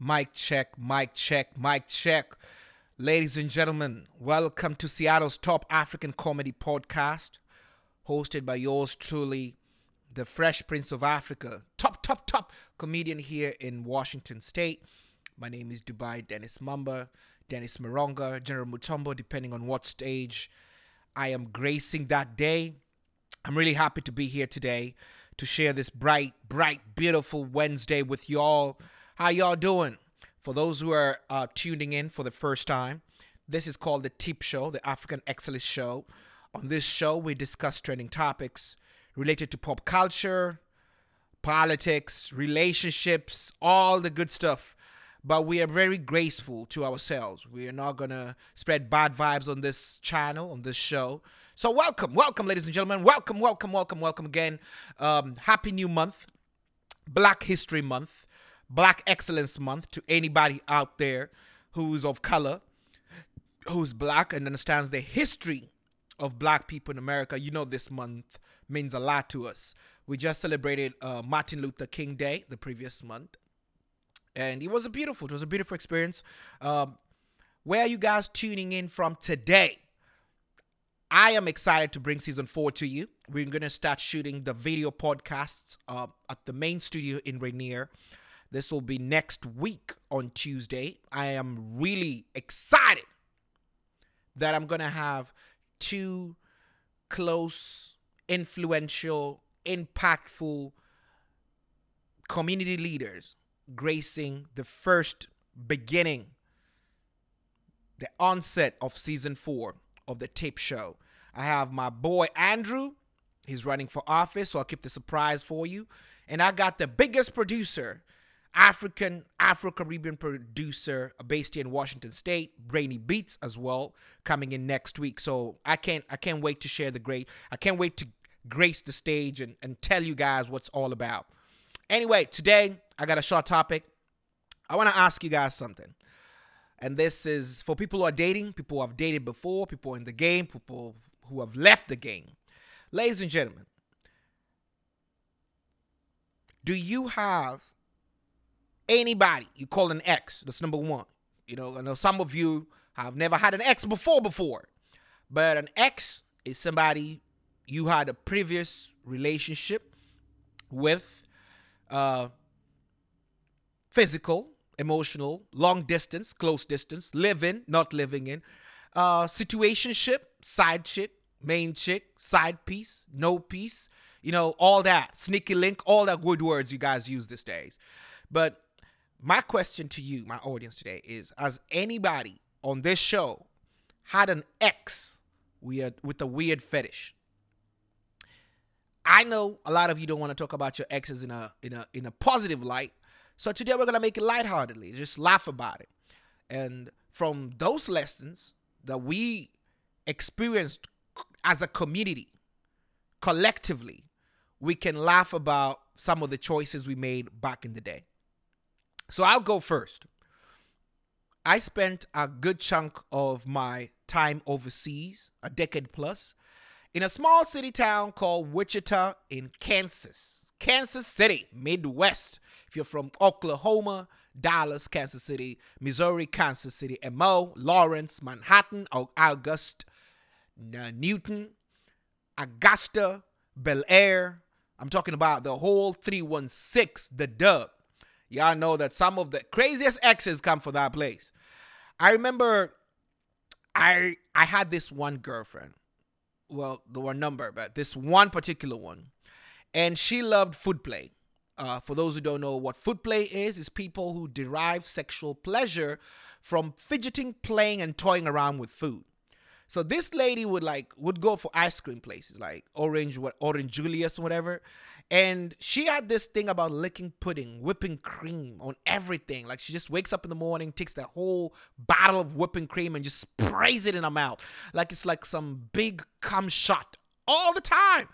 Mic check, mic check, mic check. Ladies and gentlemen, welcome to Seattle's top African comedy podcast, hosted by yours truly, the Fresh Prince of Africa, top, top, top comedian here in Washington State. My name is Dubai Dennis Mumba, Dennis Moronga, General Mutombo, depending on what stage I am gracing that day. I'm really happy to be here today to share this bright, bright, beautiful Wednesday with y'all. How y'all doing? For those who are uh, tuning in for the first time, this is called the TIP Show, the African Excellence Show. On this show, we discuss trending topics related to pop culture, politics, relationships, all the good stuff. But we are very graceful to ourselves. We are not to spread bad vibes on this channel, on this show. So, welcome, welcome, ladies and gentlemen. Welcome, welcome, welcome, welcome again. Um, happy new month, Black History Month, Black Excellence Month to anybody out there who's of color, who's black, and understands the history of black people in America. You know, this month means a lot to us. We just celebrated uh, Martin Luther King Day the previous month, and it was a beautiful, it was a beautiful experience. Um, where are you guys tuning in from today? I am excited to bring season four to you. We're going to start shooting the video podcasts uh, at the main studio in Rainier. This will be next week on Tuesday. I am really excited that I'm going to have two close, influential, impactful community leaders gracing the first beginning, the onset of season four of the tape show. I have my boy Andrew. He's running for office, so I'll keep the surprise for you. And I got the biggest producer, African Afro Caribbean producer based here in Washington State, Brainy Beats as well, coming in next week. So I can't I can't wait to share the great. I can't wait to grace the stage and, and tell you guys what's all about. Anyway, today I got a short topic. I want to ask you guys something. And this is for people who are dating, people who have dated before, people in the game, people who have left the game. Ladies and gentlemen, do you have anybody you call an ex? That's number one. You know, I know some of you have never had an ex before before, but an ex is somebody you had a previous relationship with, uh, physical, emotional, long distance, close distance, living, not living in, uh, situationship, side chick, main chick, side piece, no piece, you know, all that, sneaky link, all that good words you guys use these days. But my question to you, my audience today, is Has anybody on this show had an ex weird, with a weird fetish? I know a lot of you don't want to talk about your exes in a in a in a positive light. So today we're gonna make it lightheartedly, just laugh about it. And from those lessons that we experienced as a community, collectively, we can laugh about some of the choices we made back in the day. So I'll go first. I spent a good chunk of my time overseas, a decade plus, in a small city town called Wichita in Kansas. Kansas City, Midwest. If you're from Oklahoma, Dallas, Kansas City, Missouri, Kansas City, MO, Lawrence, Manhattan, August, Newton, Augusta, Bel Aire. I'm talking about the whole 316, the dub. Y'all know that some of the craziest exes come from that place. I remember I I had this one girlfriend. Well, there were a number, but this one particular one. And she loved food play. Uh, for those who don't know what food play is, is people who derive sexual pleasure from fidgeting, playing, and toying around with food. So this lady would like would go for ice cream places like Orange what Orange Julius whatever. And she had this thing about licking pudding, whipping cream on everything. Like she just wakes up in the morning, takes that whole bottle of whipping cream and just sprays it in her mouth. Like it's like some big cum shot all the time.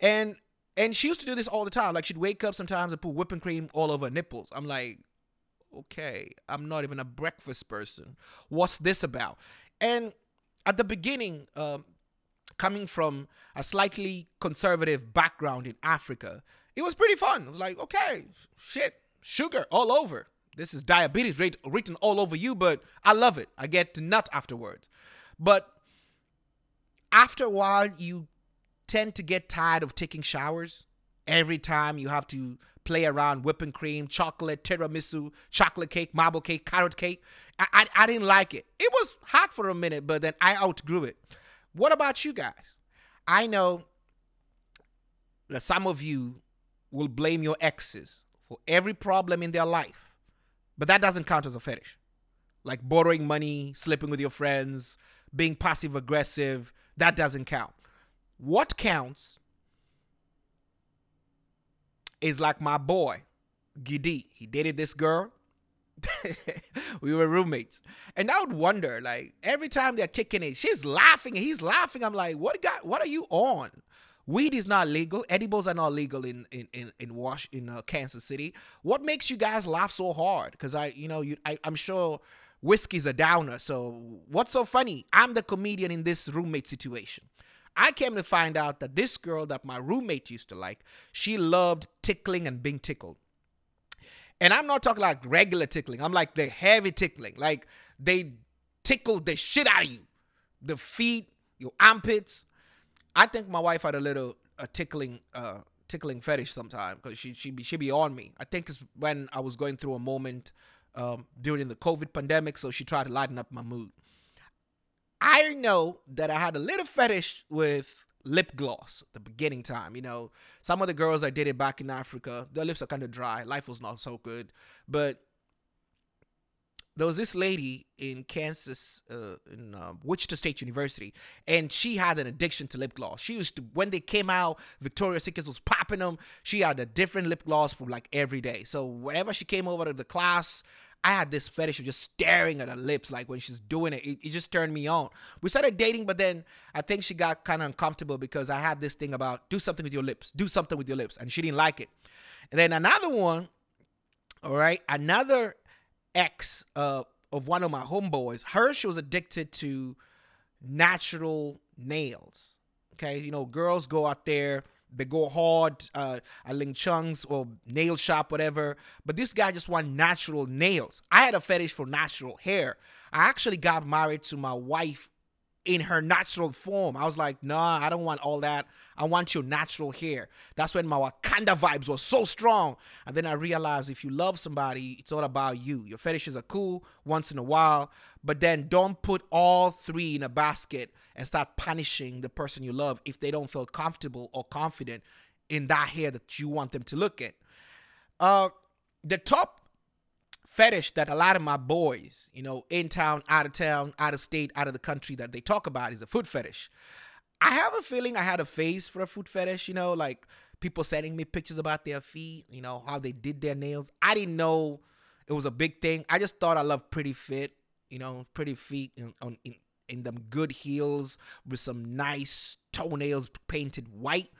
And and she used to do this all the time. Like she'd wake up sometimes and put whipping cream all over her nipples. I'm like, okay, I'm not even a breakfast person. What's this about? And at the beginning, um, coming from a slightly conservative background in Africa, it was pretty fun. It was like, okay, shit, sugar all over. This is diabetes rate written all over you, but I love it. I get to nut afterwards. But after a while, you tend to get tired of taking showers. Every time you have to play around whipping cream, chocolate, tiramisu, chocolate cake, marble cake, carrot cake. I, I, I didn't like it. It was hot for a minute, but then I outgrew it. What about you guys? I know that some of you will blame your exes for every problem in their life, but that doesn't count as a fetish. Like borrowing money, sleeping with your friends, being passive aggressive, that doesn't count. What counts is like my boy, Gidi. He dated this girl. we were roommates. And I would wonder, like, every time they're kicking it, she's laughing and he's laughing. I'm like, what got what are you on? Weed is not legal. Edibles are not legal in in in, in Wash in uh, Kansas City. What makes you guys laugh so hard? Because I, you know, you I, I'm sure whiskey's a downer. So what's so funny? I'm the comedian in this roommate situation. I came to find out that this girl that my roommate used to like, she loved tickling and being tickled. And I'm not talking like regular tickling. I'm like the heavy tickling. Like they tickle the shit out of you. The feet, your armpits. I think my wife had a little a tickling uh tickling fetish sometime because she she be she be on me. I think it's when I was going through a moment um, during the COVID pandemic, so she tried to lighten up my mood. I know that I had a little fetish with lip gloss the beginning time. You know, some of the girls I dated back in Africa, their lips are kind of dry. Life was not so good. But there was this lady in Kansas, uh, in uh, Wichita State University, and she had an addiction to lip gloss. She used to, when they came out, Victoria's Secret was popping them. She had a different lip gloss for like every day. So whenever she came over to the class, I had this fetish of just staring at her lips, like when she's doing it. it. It, just turned me on. We started dating, but then I think she got kind of uncomfortable because I had this thing about do something with your lips, do something with your lips, and she didn't like it. And then another one, all right, another ex uh, of one of my homeboys, her, she was addicted to natural nails. Okay, you know, girls go out there they go hard uh, at Ling Chung's or nail shop, whatever. But this guy just want natural nails. I had a fetish for natural hair. I actually got married to my wife in her natural form. I was like, nah, I don't want all that. I want your natural hair. That's when my Wakanda vibes were so strong. And then I realized if you love somebody, it's all about you. Your fetishes are cool once in a while, but then don't put all three in a basket and start punishing the person you love if they don't feel comfortable or confident in that hair that you want them to look at. Uh, the top fetish that a lot of my boys, you know, in town, out of town, out of state, out of the country that they talk about is a foot fetish. I have a feeling I had a face for a foot fetish, you know, like people sending me pictures about their feet, you know, how they did their nails. I didn't know it was a big thing. I just thought I loved pretty fit, you know, pretty feet in, on, in, in them good heels with some nice toenails painted white.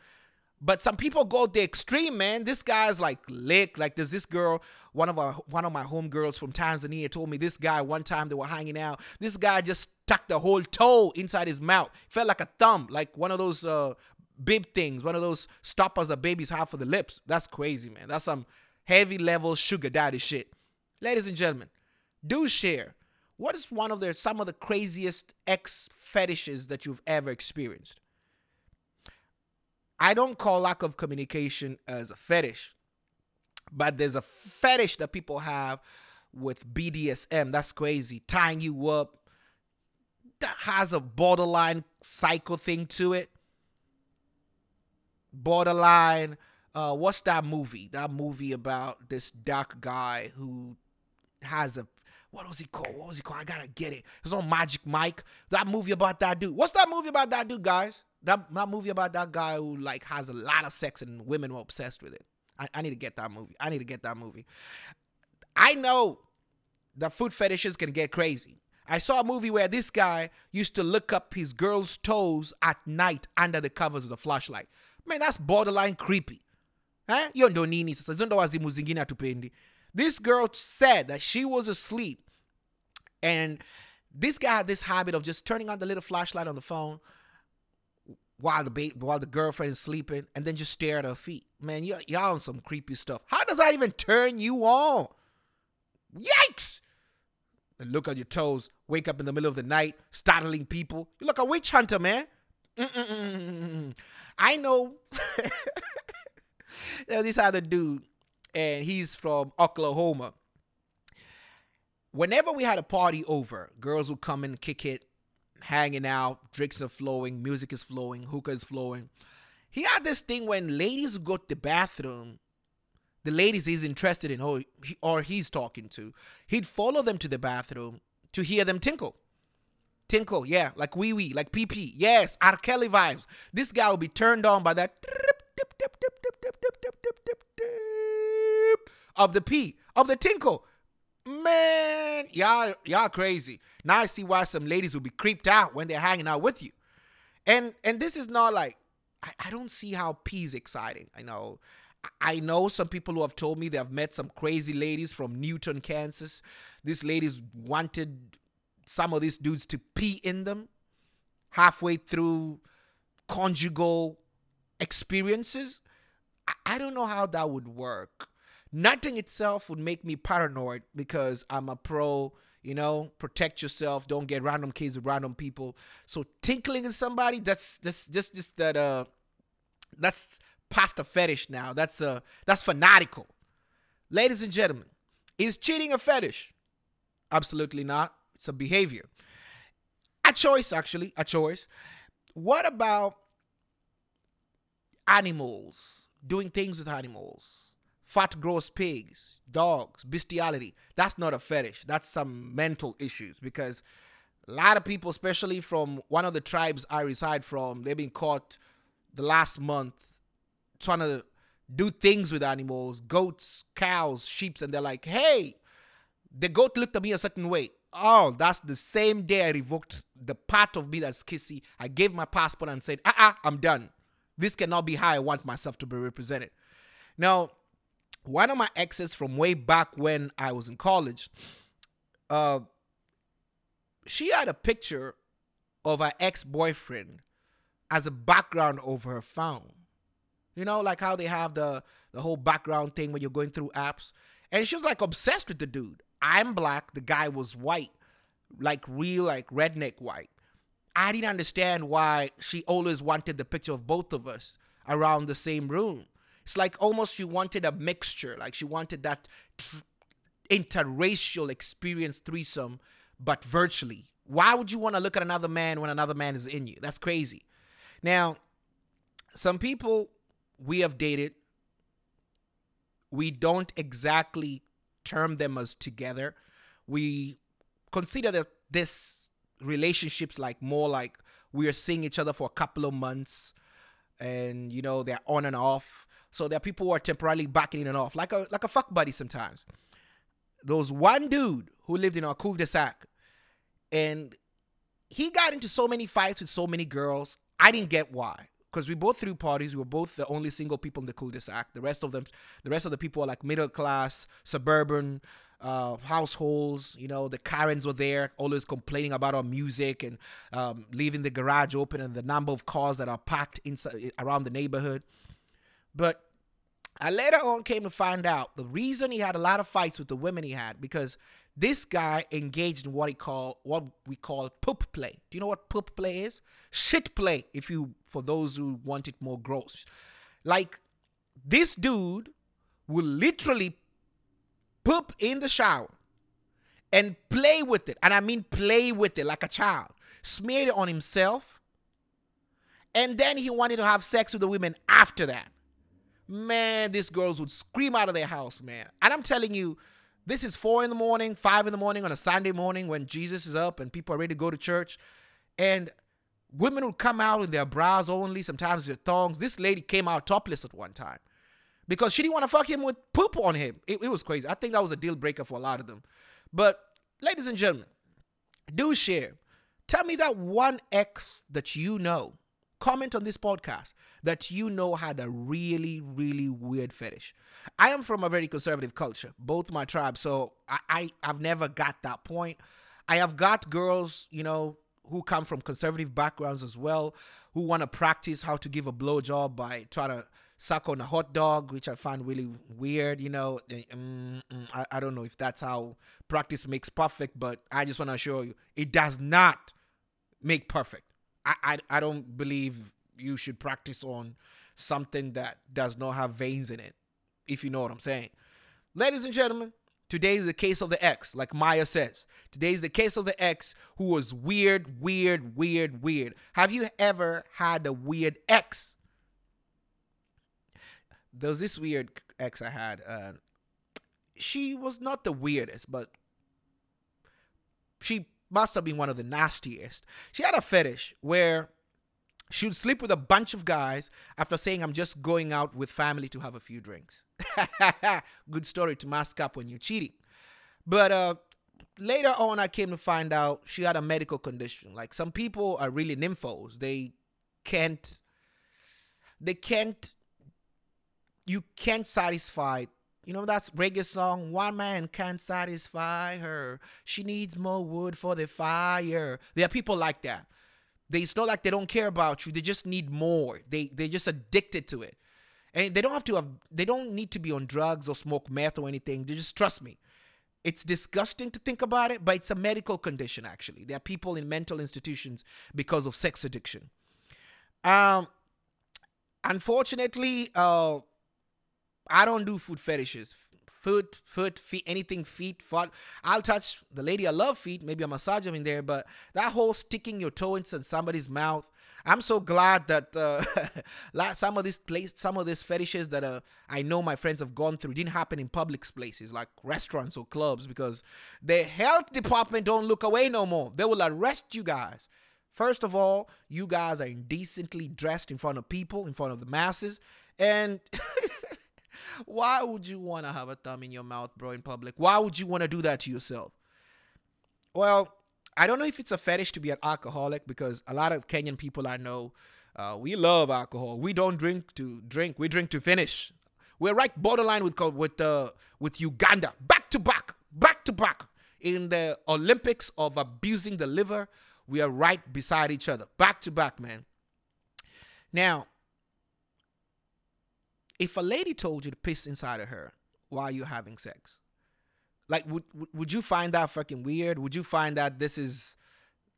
But some people go the extreme, man. This guy's like lick. Like there's this girl, one of our one of my homegirls from Tanzania told me this guy one time they were hanging out. This guy just stuck the whole toe inside his mouth. Felt like a thumb, like one of those uh bib things, one of those stoppers that babies have for the lips. That's crazy, man. That's some heavy level sugar daddy shit. Ladies and gentlemen, do share. What is one of the some of the craziest ex fetishes that you've ever experienced? I don't call lack of communication as a fetish, but there's a fetish that people have with BDSM. That's crazy. Tying you up. That has a borderline psycho thing to it. Borderline. Uh, what's that movie? That movie about this dark guy who has a what was he called? What was he called? I gotta get it. It was on Magic Mike. That movie about that dude. What's that movie about that dude, guys? That that movie about that guy who like has a lot of sex and women were obsessed with it. I, I need to get that movie. I need to get that movie. I know that foot fetishes can get crazy. I saw a movie where this guy used to look up his girl's toes at night under the covers of the flashlight. Man, that's borderline creepy. Eh? Nini. This girl said that she was asleep and this guy had this habit of just turning on the little flashlight on the phone while the ba- while the girlfriend is sleeping and then just stare at her feet. Man, y- y'all on some creepy stuff. How does that even turn you on? Yikes! And look at your toes, wake up in the middle of the night, startling people. You look a witch hunter, man. Mm-mm-mm-mm. I know. There's this other dude, and he's from Oklahoma. Whenever we had a party over, girls would come and kick it, hanging out, drinks are flowing, music is flowing, hookah is flowing. He had this thing when ladies go to the bathroom, the ladies he's interested in or, he, or he's talking to, he'd follow them to the bathroom to hear them tinkle. Tinkle, yeah, like wee wee, like pee pee. Yes, R. Kelly vibes. This guy will be turned on by that of the pee, of the tinkle. Man, y'all, y'all crazy. Now I see why some ladies will be creeped out when they're hanging out with you. And and this is not like I, I don't see how pee is exciting. I know I know some people who have told me they have met some crazy ladies from Newton, Kansas. These ladies wanted some of these dudes to pee in them halfway through conjugal experiences. I don't know how that would work. Nothing itself would make me paranoid because I'm a pro, you know, protect yourself, don't get random kids with random people. So tinkling in somebody, that's that's just just that uh that's past a fetish now. That's uh that's fanatical. Ladies and gentlemen, is cheating a fetish? Absolutely not. It's a behavior. A choice, actually, a choice. What about animals? Doing things with animals. Fat gross pigs, dogs, bestiality. That's not a fetish. That's some mental issues because a lot of people, especially from one of the tribes I reside from, they've been caught the last month trying to do things with animals, goats, cows, sheep, and they're like, hey, the goat looked at me a certain way. Oh, that's the same day I revoked the part of me that's kissy. I gave my passport and said, ah, uh-uh, I'm done. This cannot be how I want myself to be represented. Now, one of my exes from way back when I was in college, uh, she had a picture of her ex-boyfriend as a background over her phone. You know, like how they have the the whole background thing when you're going through apps. And she was like obsessed with the dude. I'm black, the guy was white, like real like redneck white. I didn't understand why she always wanted the picture of both of us around the same room. It's like almost she wanted a mixture, like she wanted that tr- interracial experience threesome, but virtually. Why would you want to look at another man when another man is in you? That's crazy. Now, some people we have dated, we don't exactly term them as together. We consider that this relationships like more like we are seeing each other for a couple of months and you know they're on and off. So there are people who are temporarily backing in and off, like a like a fuck buddy sometimes. There was one dude who lived in our cul-de-sac and he got into so many fights with so many girls. I didn't get why because we both threw parties. We were both the only single people in the cul-de-sac. The rest of them, the rest of the people are like middle class, suburban uh, households. You know, the Karens were there, always complaining about our music and um, leaving the garage open and the number of cars that are parked inside around the neighborhood. But I later on came to find out the reason he had a lot of fights with the women he had because this guy engaged in what he call what we call poop play. Do you know what poop play is? Shit play, if you for those who want it more gross. Like this dude will literally poop in the shower and play with it. And I mean play with it like a child. Smeared it on himself. And then he wanted to have sex with the women after that. Man, these girls would scream out of their house, man. And I'm telling you, this is four in the morning, five in the morning on a Sunday morning when Jesus is up and people are ready to go to church. And women would come out with their bras only, sometimes their thongs. This lady came out topless at one time because she didn't want to fuck him with poop on him. It, it was crazy. I think that was a deal breaker for a lot of them. But, ladies and gentlemen, do share. Tell me that one ex that you know comment on this podcast that you know had a really, really weird fetish. I am from a very conservative culture, both my tribes, so I, I have never got that point. I have got girls, you know, who come from conservative backgrounds as well, who want to practice how to give a blowjob by trying to suck on a hot dog, which I find really weird. You know, mm, mm, I, I don't know if that's how practice makes perfect, but I just want to assure you, it does not make perfect. I, I, I don't believe you should practice on something that does not have veins in it, if you know what I'm saying. Ladies and gentlemen, today is the case of the ex, like Maya says. Today is the case of the ex who was weird, weird, weird, weird. Have you ever had a weird ex? There was this weird ex I had. Uh, she was not the weirdest, but she must have been one of the nastiest. She had a fetish where she would sleep with a bunch of guys after saying, I'm just going out with family to have a few drinks. Good story to mask up when you're cheating. But uh, later on, I came to find out she had a medical condition. Like some people are really nymphos. They can't, they can't, you can't satisfy you know that's reggae song. One man can't satisfy her. She needs more wood for the fire. There are people like that. They, it's not like they don't care about you. They just need more. They they're just addicted to it, and they don't have to have. They don't need to be on drugs or smoke meth or anything. They just trust me. It's disgusting to think about it, but it's a medical condition. Actually, there are people in mental institutions because of sex addiction. Um, unfortunately, uh I don't do food fetishes. Foot, foot, feet, anything feet, foot. I'll touch the lady I love feet, maybe a massage them in there, but that whole sticking your toe into somebody's mouth. I'm so glad that uh, some of this place, some of these fetishes that uh, I know my friends have gone through didn't happen in public places like restaurants or clubs because the health department don't look away no more. They will arrest you guys. First of all, you guys are indecently dressed in front of people, in front of the masses, and Why would you want to have a thumb in your mouth, bro, in public? Why would you want to do that to yourself? Well, I don't know if it's a fetish to be an alcoholic because a lot of Kenyan people I know, uh, we love alcohol. We don't drink to drink. We drink to finish. We're right borderline with with uh, with Uganda, back to back, back to back in the Olympics of abusing the liver. We are right beside each other, back to back, man. Now, if a lady told you to piss inside of her while you're having sex, like would would you find that fucking weird? Would you find that this is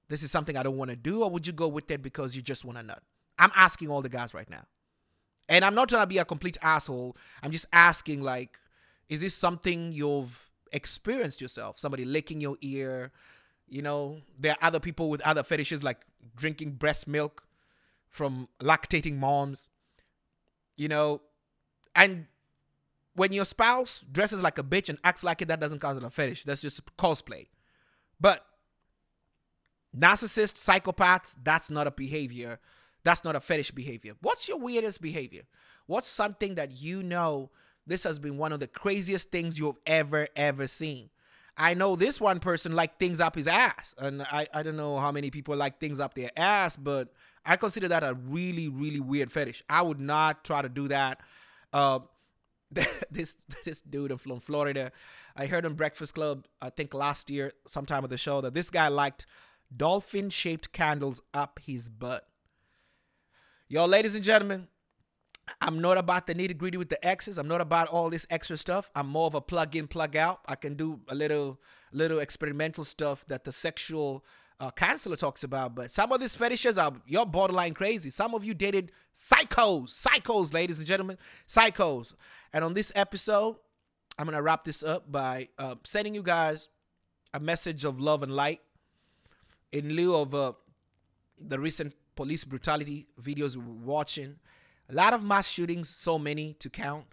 this is something I don't want to do, or would you go with it because you just want to nut? I'm asking all the guys right now, and I'm not trying to be a complete asshole. I'm just asking, like, is this something you've experienced yourself? Somebody licking your ear, you know? There are other people with other fetishes like drinking breast milk from lactating moms. You know, and when your spouse dresses like a bitch and acts like it, that doesn't count as a fetish. That's just cosplay. But narcissists, psychopaths, that's not a behavior. That's not a fetish behavior. What's your weirdest behavior? What's something that you know this has been one of the craziest things you've ever, ever seen? I know this one person like things up his ass. And I, I don't know how many people like things up their ass, but I consider that a really, really weird fetish. I would not try to do that uh, this this dude from Florida, I heard on Breakfast Club, I think last year, sometime of the show, that this guy liked dolphin shaped candles up his butt. Yo, ladies and gentlemen, I'm not about the nitty gritty with the X's. I'm not about all this extra stuff. I'm more of a plug in, plug out. I can do a little, little experimental stuff that the sexual uh, counselor talks about. But some of these fetishes are you're borderline crazy. Some of you dated psychos, psychos, ladies and gentlemen, psychos. And on this episode, I'm gonna wrap this up by uh, sending you guys a message of love and light in lieu of uh, the recent police brutality videos we are watching. A lot of mass shootings, so many to count.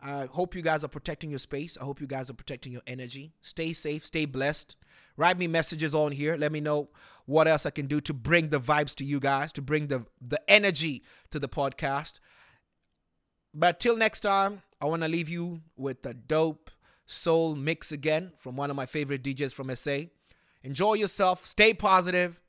I hope you guys are protecting your space. I hope you guys are protecting your energy. Stay safe, stay blessed. Write me messages on here. Let me know what else I can do to bring the vibes to you guys, to bring the the energy to the podcast. But till next time, I want to leave you with a dope soul mix again from one of my favorite DJs from SA. Enjoy yourself, stay positive,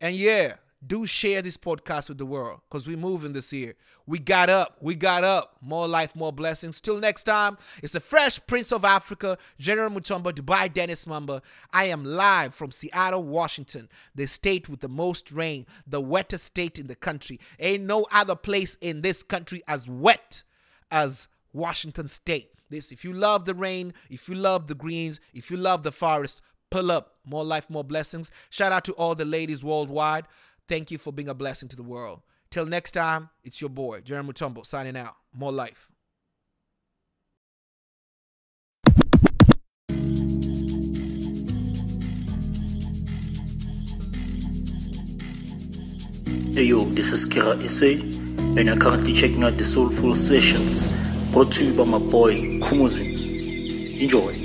and yeah, do share this podcast with the world because we're moving this year. We got up. We got up. More life, more blessings. Till next time, it's the Fresh Prince of Africa, General Mutombo, Dubai Dennis Mamba. I am live from Seattle, Washington, the state with the most rain, the wettest state in the country. Ain't no other place in this country as wet as Washington State. This, if you love the rain, if you love the greens, if you love the forest, pull up. More life, more blessings. Shout out to all the ladies worldwide. Thank you for being a blessing to the world. Till next time, it's your boy, Jeremy Mutombo, signing out. More life. Hey yo, this is Kira SA, and you're currently checking out the Soulful Sessions brought to you by my boy Kumuzi. Enjoy.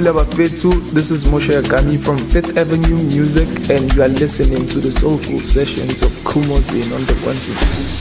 Hola Bafethu, this is Moshe Akami from Fifth Avenue Music, and you are listening to the Soulful Sessions of Khumozin on the ones.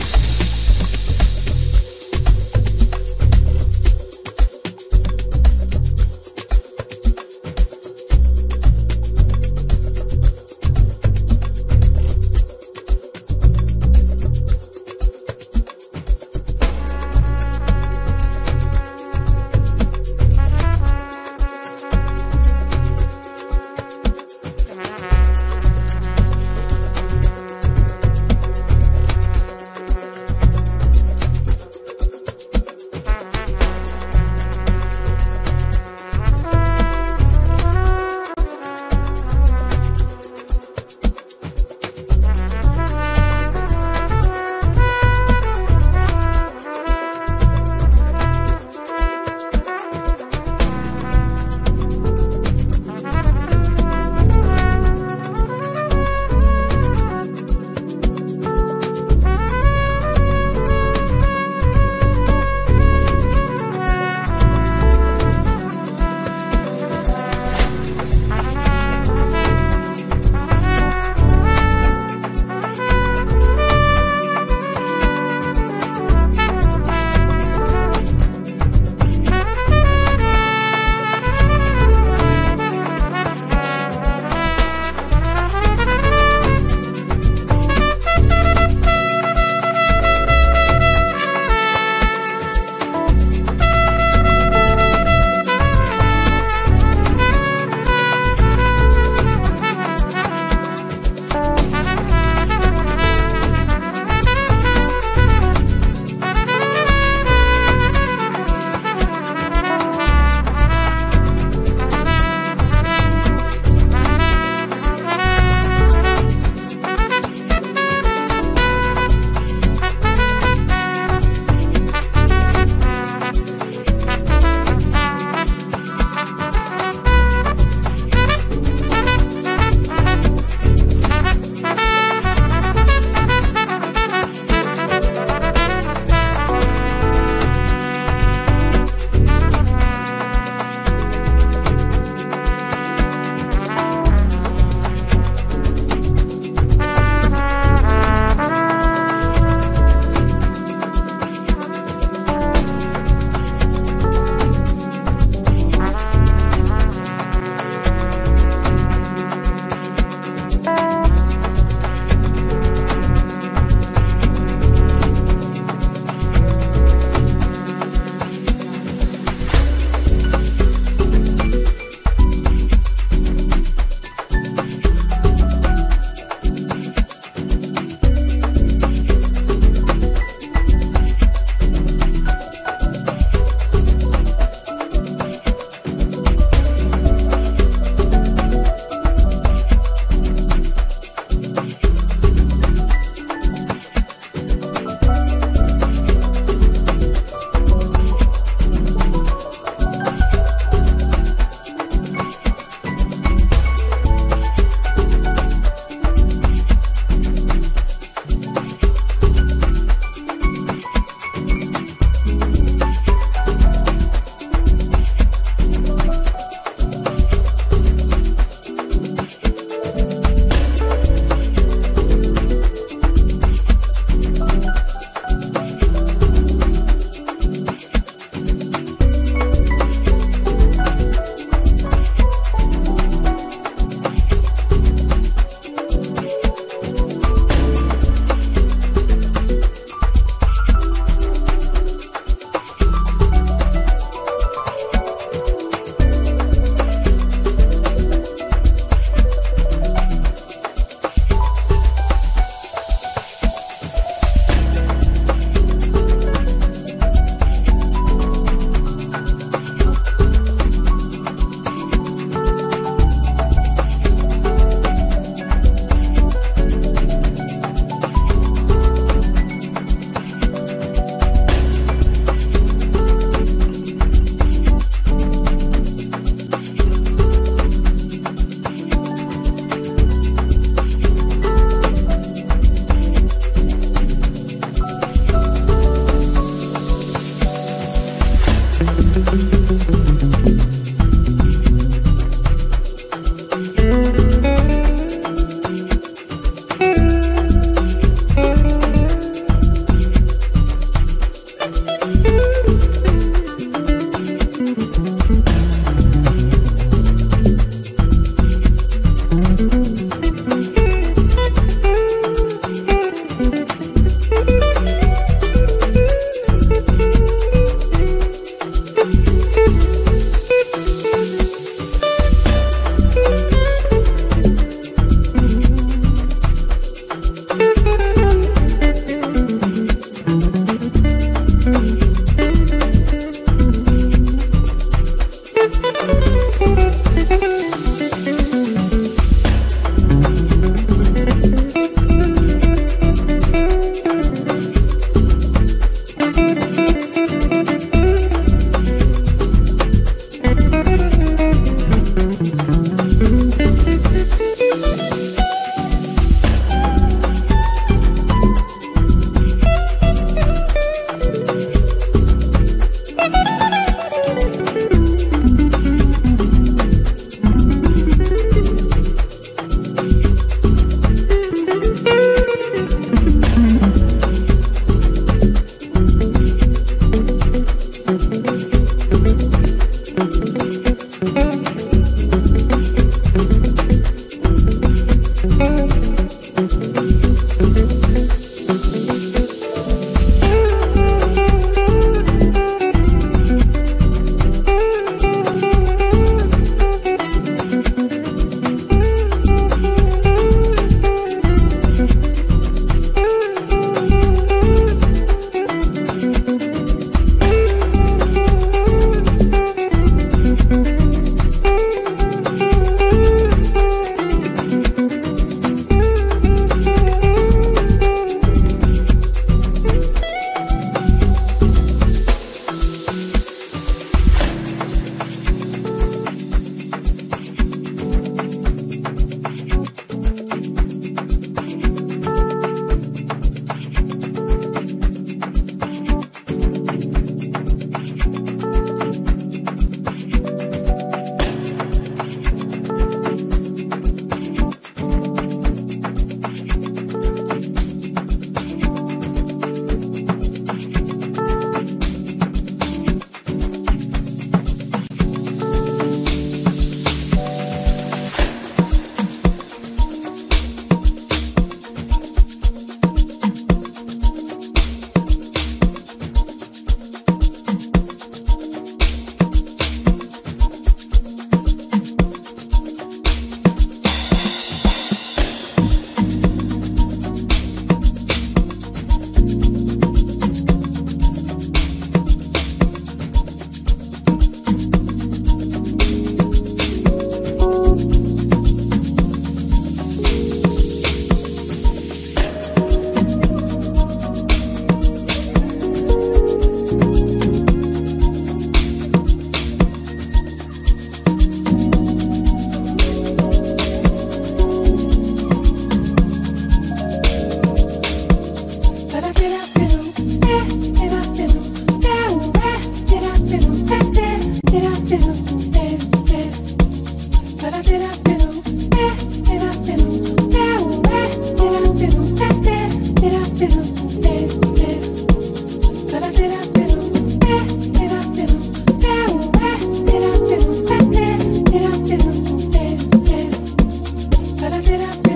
did I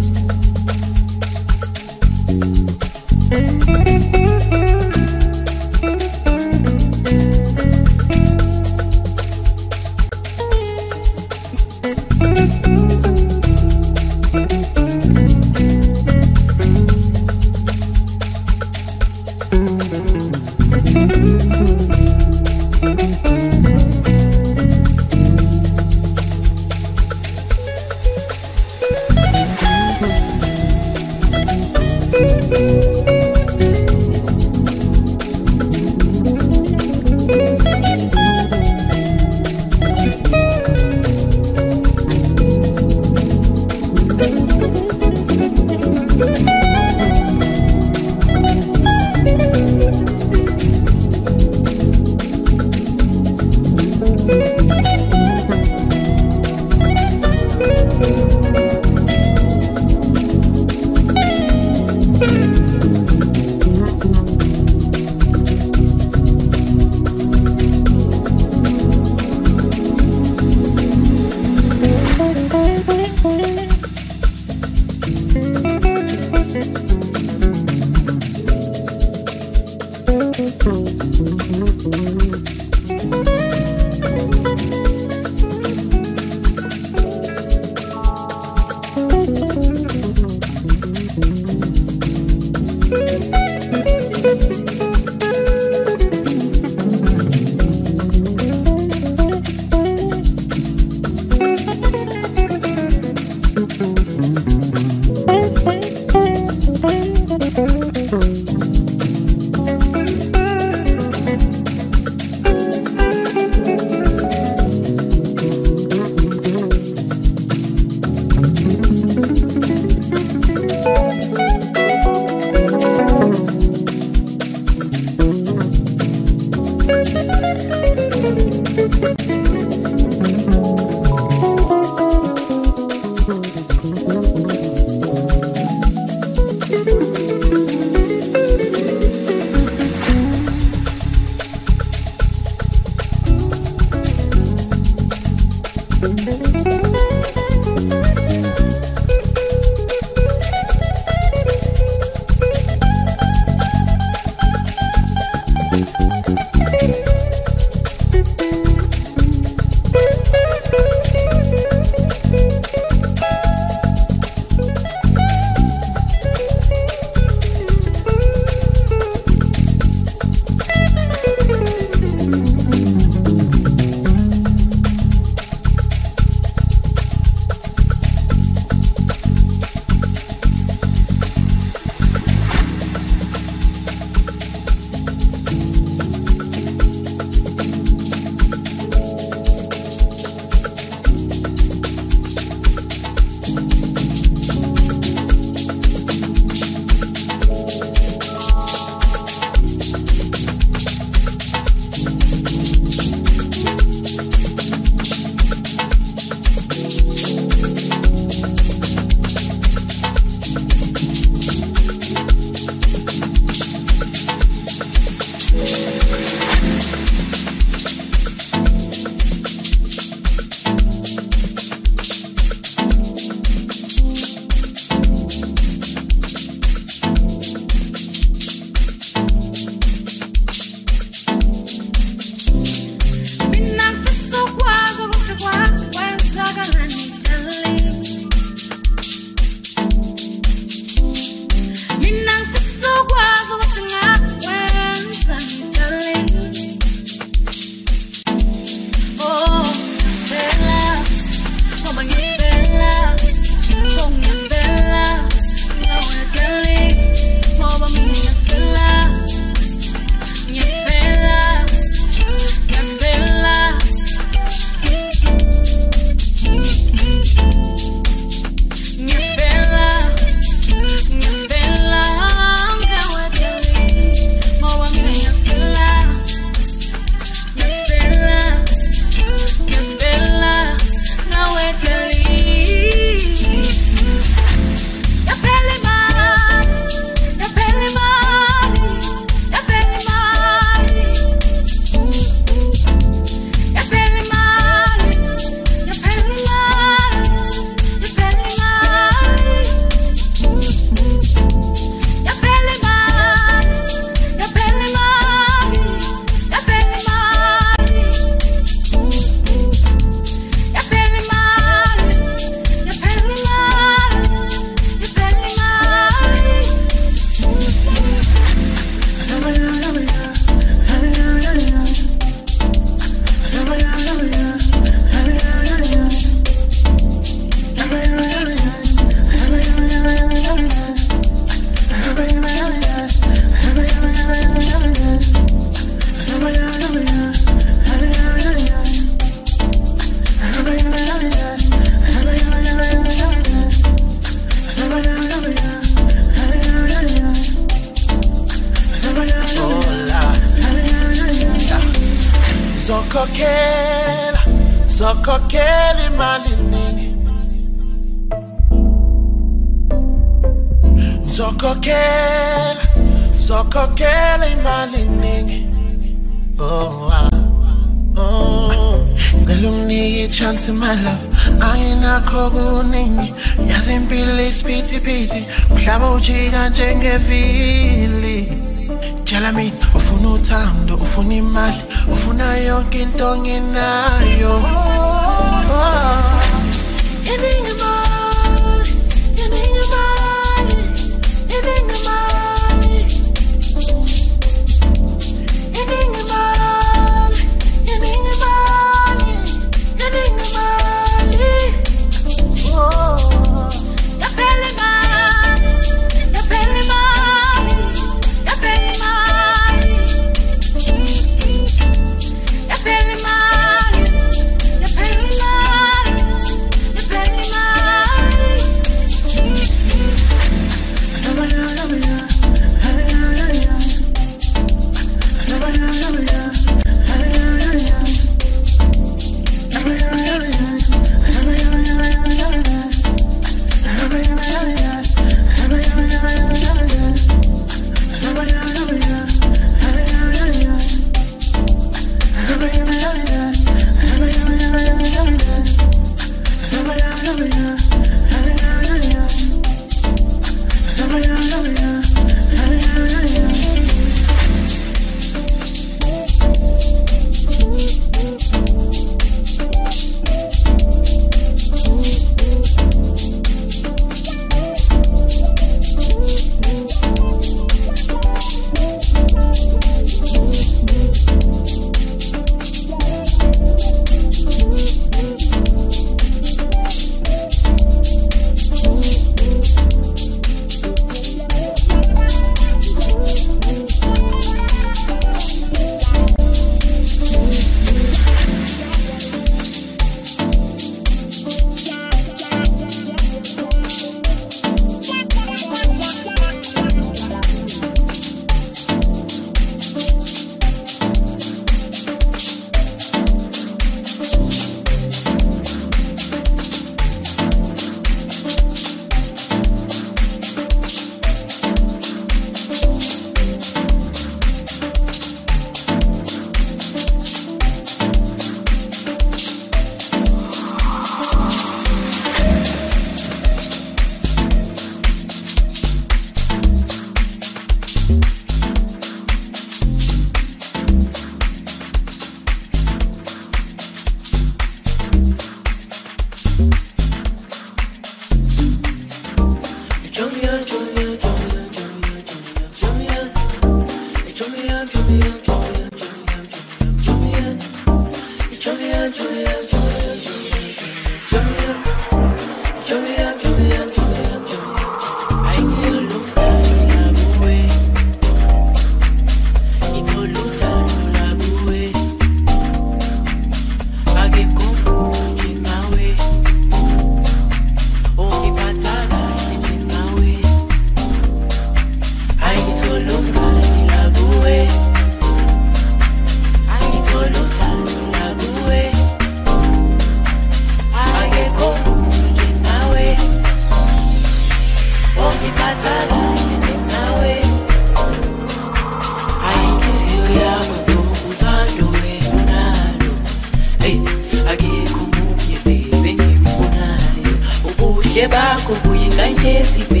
ongiphatha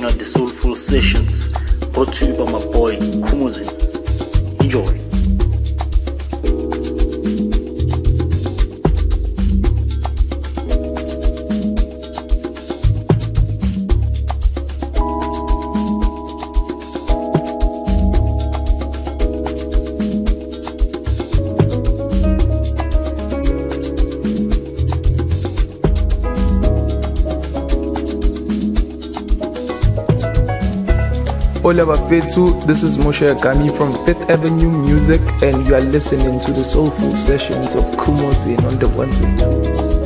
checking the Soulful Sessions, brought to you by my boy Hola Bafethu, this is Moshe Akami from Fifth Avenue Music, and you are listening to the Soulful Sessions of Khumozin on the ones and twos.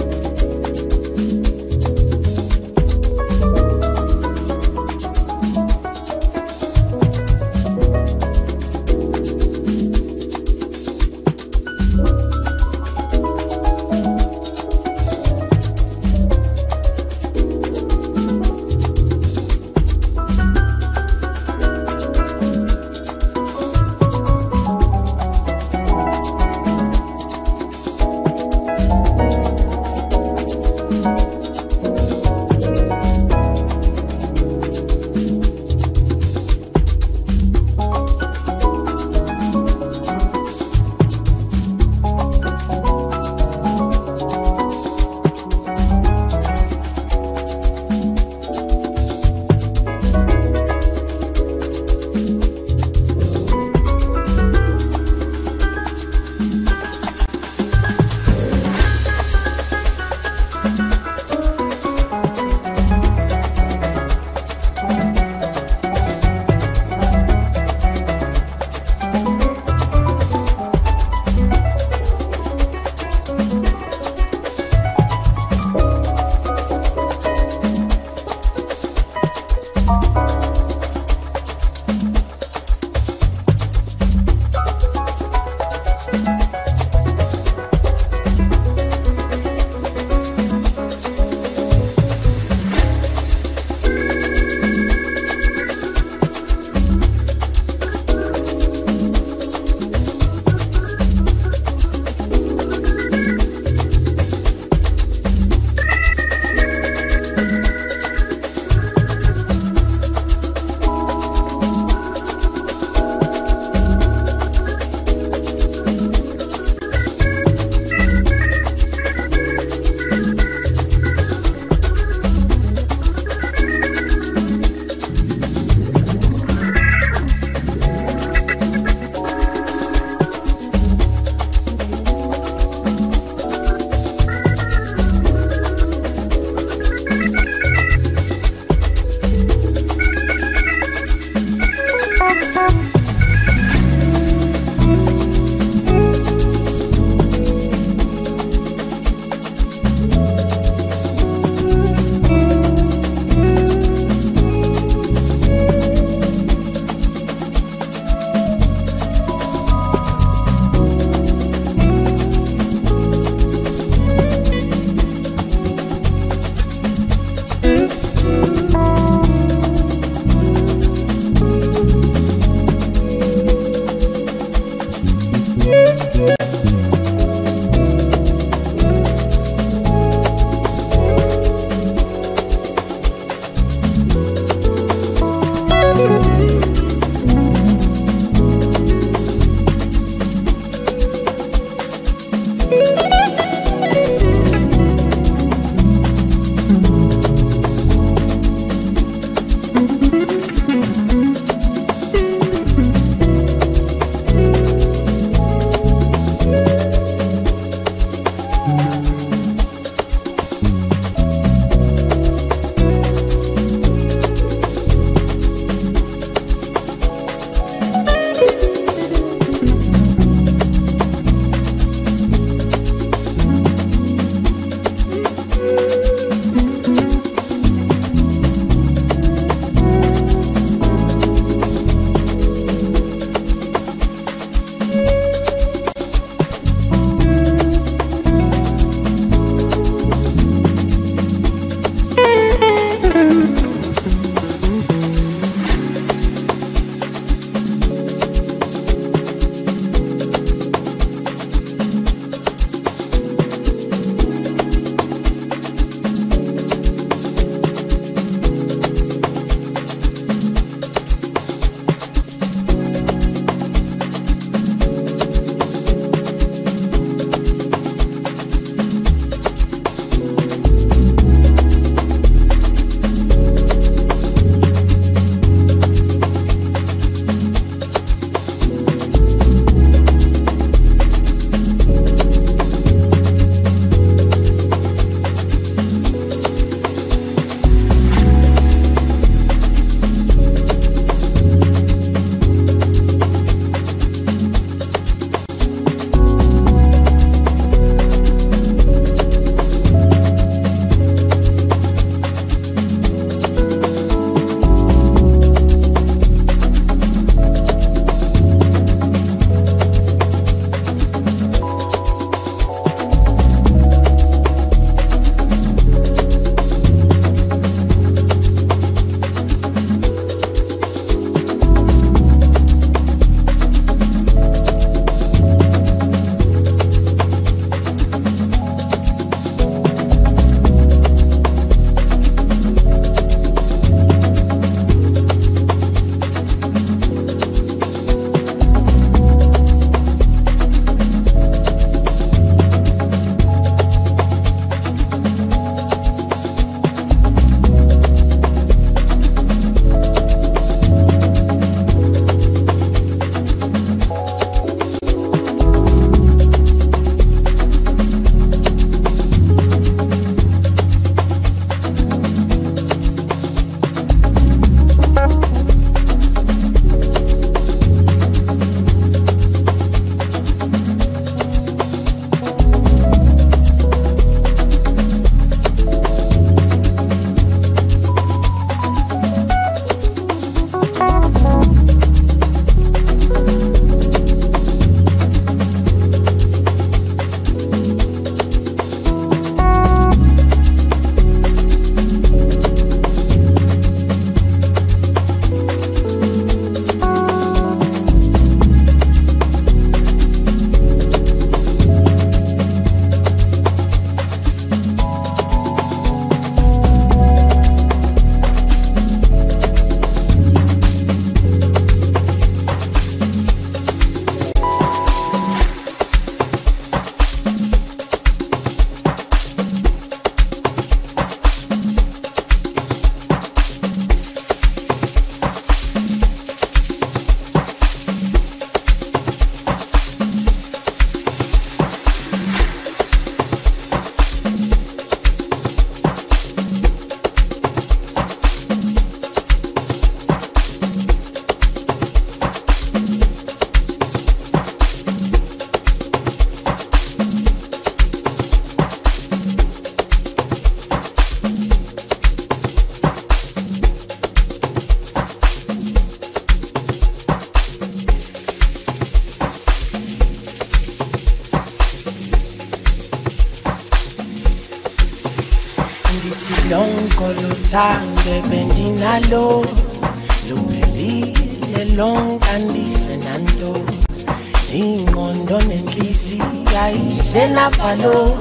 Ayisenavalo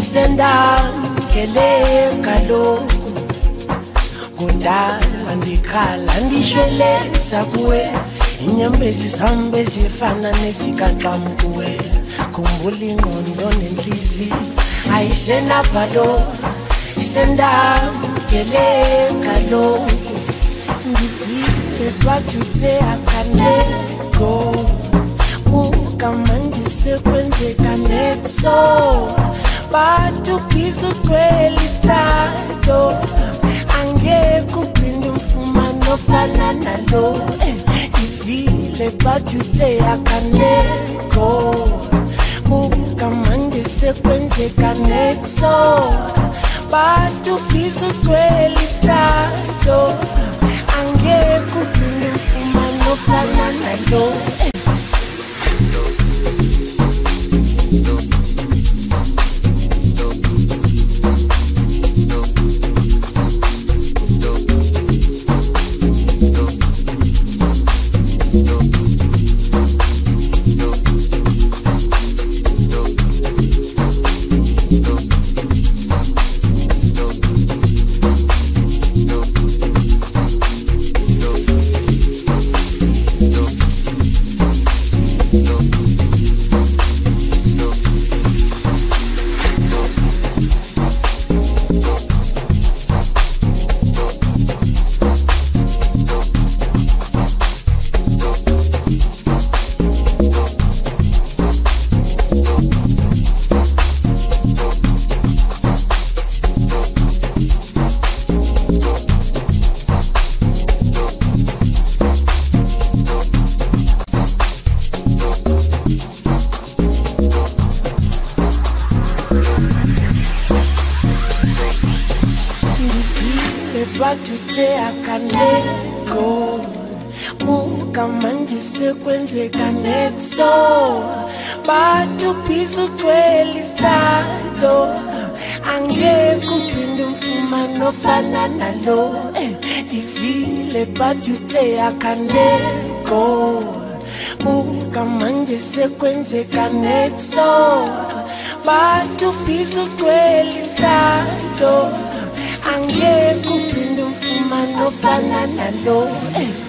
sendamkele kaloku kudala ndikhala ndishweleza kuwe inyembezi zam bezifana nezikaxam kuwe khumbula ingqondo nenhliziyo. Ayisenavalo sendamkele kaloku ndivile twajute akaneko buka mangise kwenzeka netso batubhiza ugcwele istrado angeke uphinde umfumane ofana nalo. Ivile batute akaneko buka mangise kwenzeka netso batubhiza ugcwele istrado angeke uphinde umfumane ofana nalo batuthe akaneko buka manje sekwenzeka netso batubhiza ugcwele istrado angeke uphinde umfumane ofana nalo. Eh, Ivile batuthe akaneko buka manje sekwenzeka netso batubhiza ugcwele istrado angeke uphinde umfumane ofana nalo eh.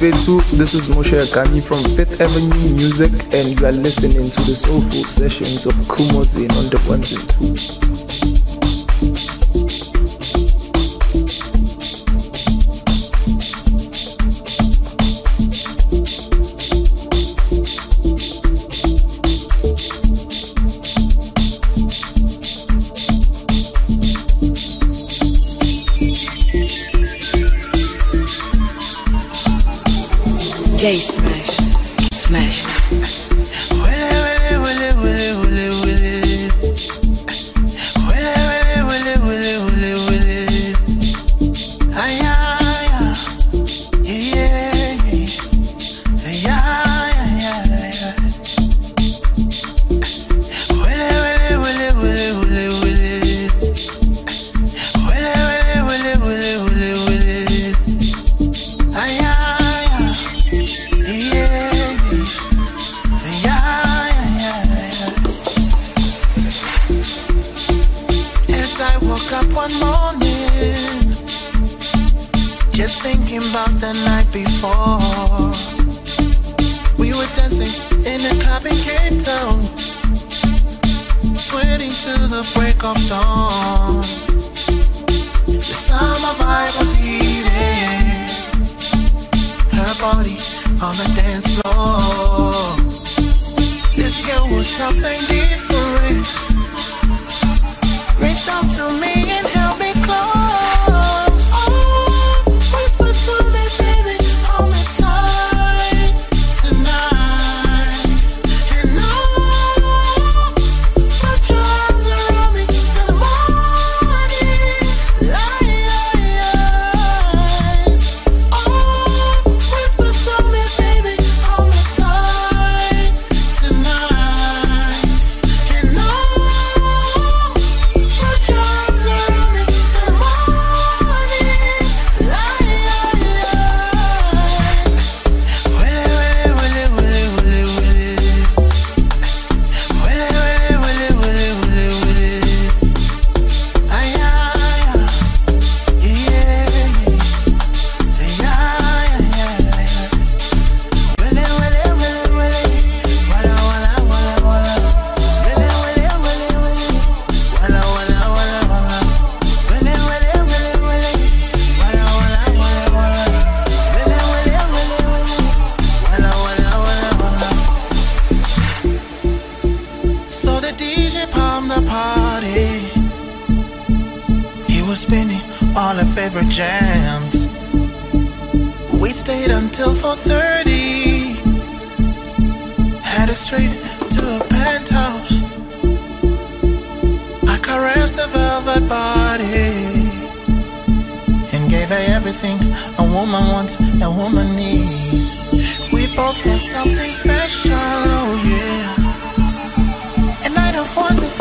This is Moshe Akami from Fifth Avenue Music and you are listening to the Soulful Sessions of Khumozin on the ones and twos. jams. We stayed until 4:30. Headed straight to a penthouse. I caressed a velvet body and gave her everything a woman wants, a woman needs. We both had something special, oh yeah. And I don't.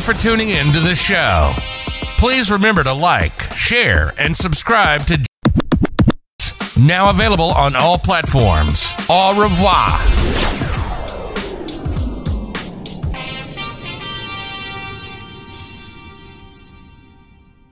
You for tuning in to the show. Please remember to like, share, and subscribe to now available on all platforms. Au revoir.